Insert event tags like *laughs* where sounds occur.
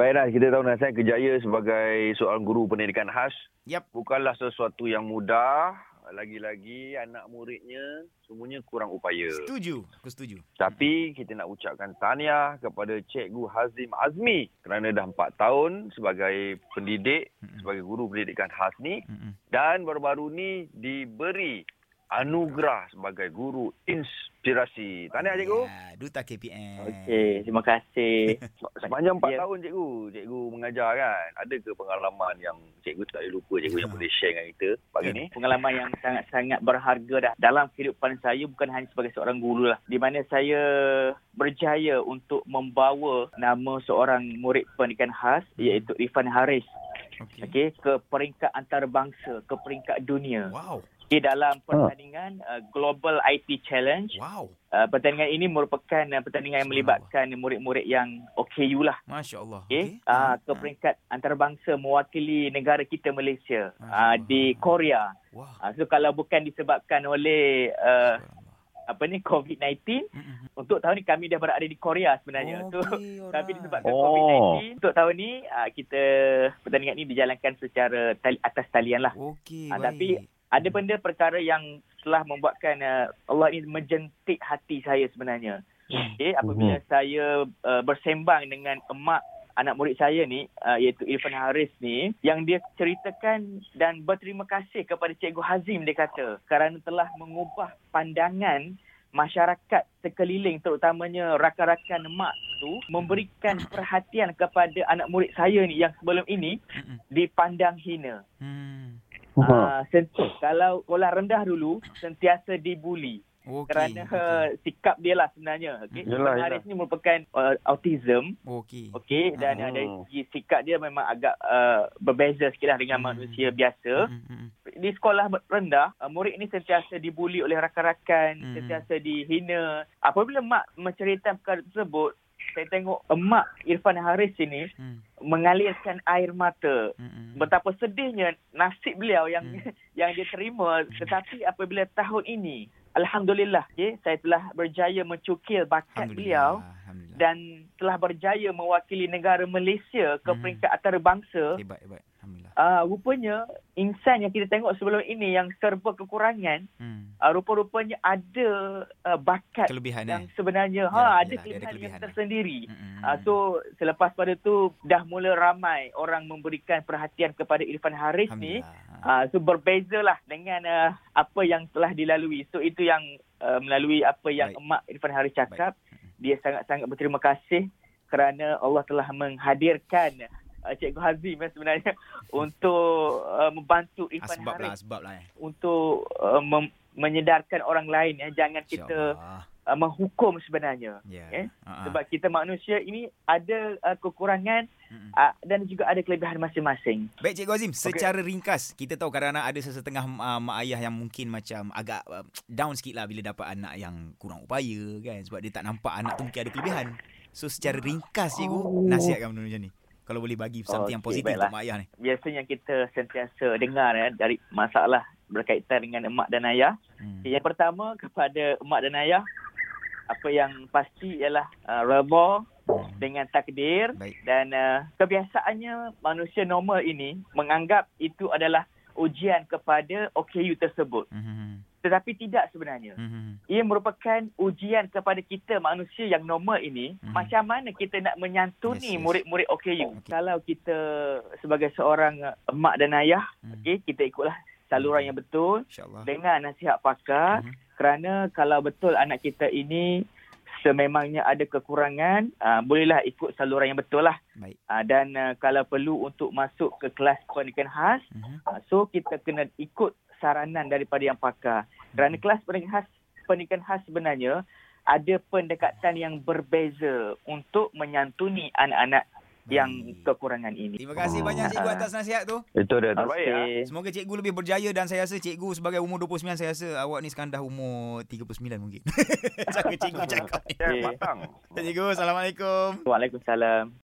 Baiklah, kita tahu Nasihat Kejaya sebagai seorang guru pendidikan khas Yap. bukanlah sesuatu yang mudah. Lagi-lagi anak muridnya semuanya kurang upaya. Setuju. Aku setuju. Tapi kita nak ucapkan tahniah kepada Cikgu Hazim Azmi kerana dah 4 tahun sebagai pendidik, sebagai guru pendidikan khas ni dan baru-baru ni diberi anugerah sebagai guru inspirasi. Tahniah Cikgu. Ya, Duta KPM. Okey, terima kasih. *laughs* Sepanjang 4 Ya. tahun cikgu, cikgu mengajar kan. Ada ke pengalaman yang cikgu tak boleh lupa cikgu yang Ya. boleh share dengan kita pagi Ya. ni? Pengalaman yang sangat-sangat berharga dah dalam kehidupan saya bukan hanya sebagai seorang guru lah. Di mana saya berjaya untuk membawa nama seorang murid pendidikan khas iaitu Irfan Haris Okey. okey ke peringkat antarabangsa, ke peringkat dunia. Wow. Di dalam pertandingan uh, Global IT Challenge. Wow. Uh, pertandingan ini merupakan uh, pertandingan yang melibatkan murid-murid yang OKU lah. Masya Allah. Okey, ah ke peringkat antarabangsa mewakili negara kita Malaysia ah Allah. di Korea. Wah. Ah so kalau bukan disebabkan oleh uh, apa ni COVID-19, Mm-mm. untuk tahun ni kami dah berada di Korea sebenarnya. So Okey, tapi alright. disebabkan Oh. COVID-19, untuk tahun ni ah, kita pertandingan ini dijalankan secara tali, atas talian lah. Ah, baik. tapi Ada benda perkara yang telah membuatkan uh, Allah ini menjentik hati saya sebenarnya. Okay, apabila Mhm. saya uh, bersembang dengan emak anak murid saya ni uh, iaitu Irfan Haris ni yang dia ceritakan dan berterima kasih kepada Cikgu Hazim dia kata kerana telah mengubah pandangan masyarakat sekeliling terutamanya rakan-rakan emak tu memberikan perhatian kepada anak murid saya ni yang sebelum ini Mm-mm. dipandang hina. Hmm. Ah, sen- kalau sekolah rendah dulu sentiasa dibuli Okey. kerana okey. uh, sikap dia lah sebenarnya. Okey. Yelah, Irfan Haris ni merupakan uh, autism, Okey. okey dan Hmm. uh, dari segi sikap dia memang agak uh, berbeza sikit lah dengan Hmm. manusia biasa. Mm-mm, mm-mm. Di sekolah rendah, uh, murid ni sentiasa dibuli oleh rakan-rakan, Hmm. sentiasa dihina. Apabila mak menceritakan perkara tersebut, saya tengok emak Irfan Haris ini Mm. mengalirkan air mata Mm-mm. betapa sedihnya nasib beliau yang Hmm. *laughs* yang dia terima tetapi apabila tahun ini alhamdulillah okay, saya telah berjaya mencukil bakat beliau dan telah berjaya mewakili negara Malaysia ke Hmm. peringkat antarabangsa hebat hebat. Uh, rupanya insan yang kita tengok sebelum ini yang serba kekurangan Hmm. uh, rupa-rupanya ada uh, bakat Kelebihan yang eh. sebenarnya Yalah, ha yalah, ada dia ada kelebihan, kelebihan yang dia. tersendiri Mm-mm. Uh, so selepas pada tu dah mula ramai orang memberikan perhatian kepada Irfan Haris ni. Alhamdulillah. Uh, so berbezalah dengan uh, apa yang telah dilalui. So itu yang uh, melalui apa yang Baik. emak Irfan Haris cakap. Dia sangat-sangat berterima kasih kerana Allah telah menghadirkan uh, Cikgu Hazim eh, sebenarnya *laughs* untuk uh, membantu Irfan Asbab lah, Haris asbab lah eh. untuk uh, mem- menyedarkan orang lain ya jangan kita uh, menghukum sebenarnya Ya. eh, Ah, ah. sebab kita manusia ini ada uh, kekurangan uh, dan juga ada kelebihan masing-masing. Baik Cikgu Azim, secara ringkas kita tahu kadang-kadang ada sesetengah uh, mak ayah yang mungkin macam agak uh, down sikit lah bila dapat anak yang kurang upaya kan sebab dia tak nampak anak tu mungkin ada kelebihan. So secara ringkas Cikgu, Oh. nasihatkan benda macam ni. Kalau boleh bagi something yang Okey, positif baiklah. untuk mak ayah ni. Biasanya kita sentiasa dengar ya, dari masalah berkaitan dengan emak dan ayah. Hmm. Yang pertama kepada emak dan ayah apa yang pasti ialah uh, redha Hmm. dengan takdir Baik. dan uh, kebiasaannya manusia normal ini menganggap itu adalah ujian kepada OKU tersebut. Hmm. Tetapi tidak sebenarnya. Hmm. ia merupakan ujian kepada kita manusia yang normal ini Mhm. macam mana kita nak menyantuni Yes, yes. murid-murid OKU. Okey. Kalau kita sebagai seorang uh, emak dan ayah, Hmm. okey, kita ikutlah saluran yang betul dengan nasihat pakar Mhm. kerana kalau betul anak kita ini sememangnya ada kekurangan, uh, bolehlah ikut saluran yang betul lah. Baik. Uh, dan uh, kalau perlu untuk masuk ke kelas pendidikan khas, Hmm. uh, so kita kena ikut saranan daripada yang pakar. Kerana kelas pendidikan khas pendidikan khas sebenarnya ada pendekatan yang berbeza untuk menyantuni anak-anak yang kekurangan ini. Terima kasih banyak Cikgu atas nasihat tu. Itu dia terbaik ya. Okey. Semoga cikgu lebih berjaya dan saya rasa cikgu sebagai umur 29 saya rasa awak ni sekarang dah umur 39 mungkin. *laughs* Cara cikgu cakap ni. Ya, Okey. matang. Cikgu, Assalamualaikum. Waalaikumsalam.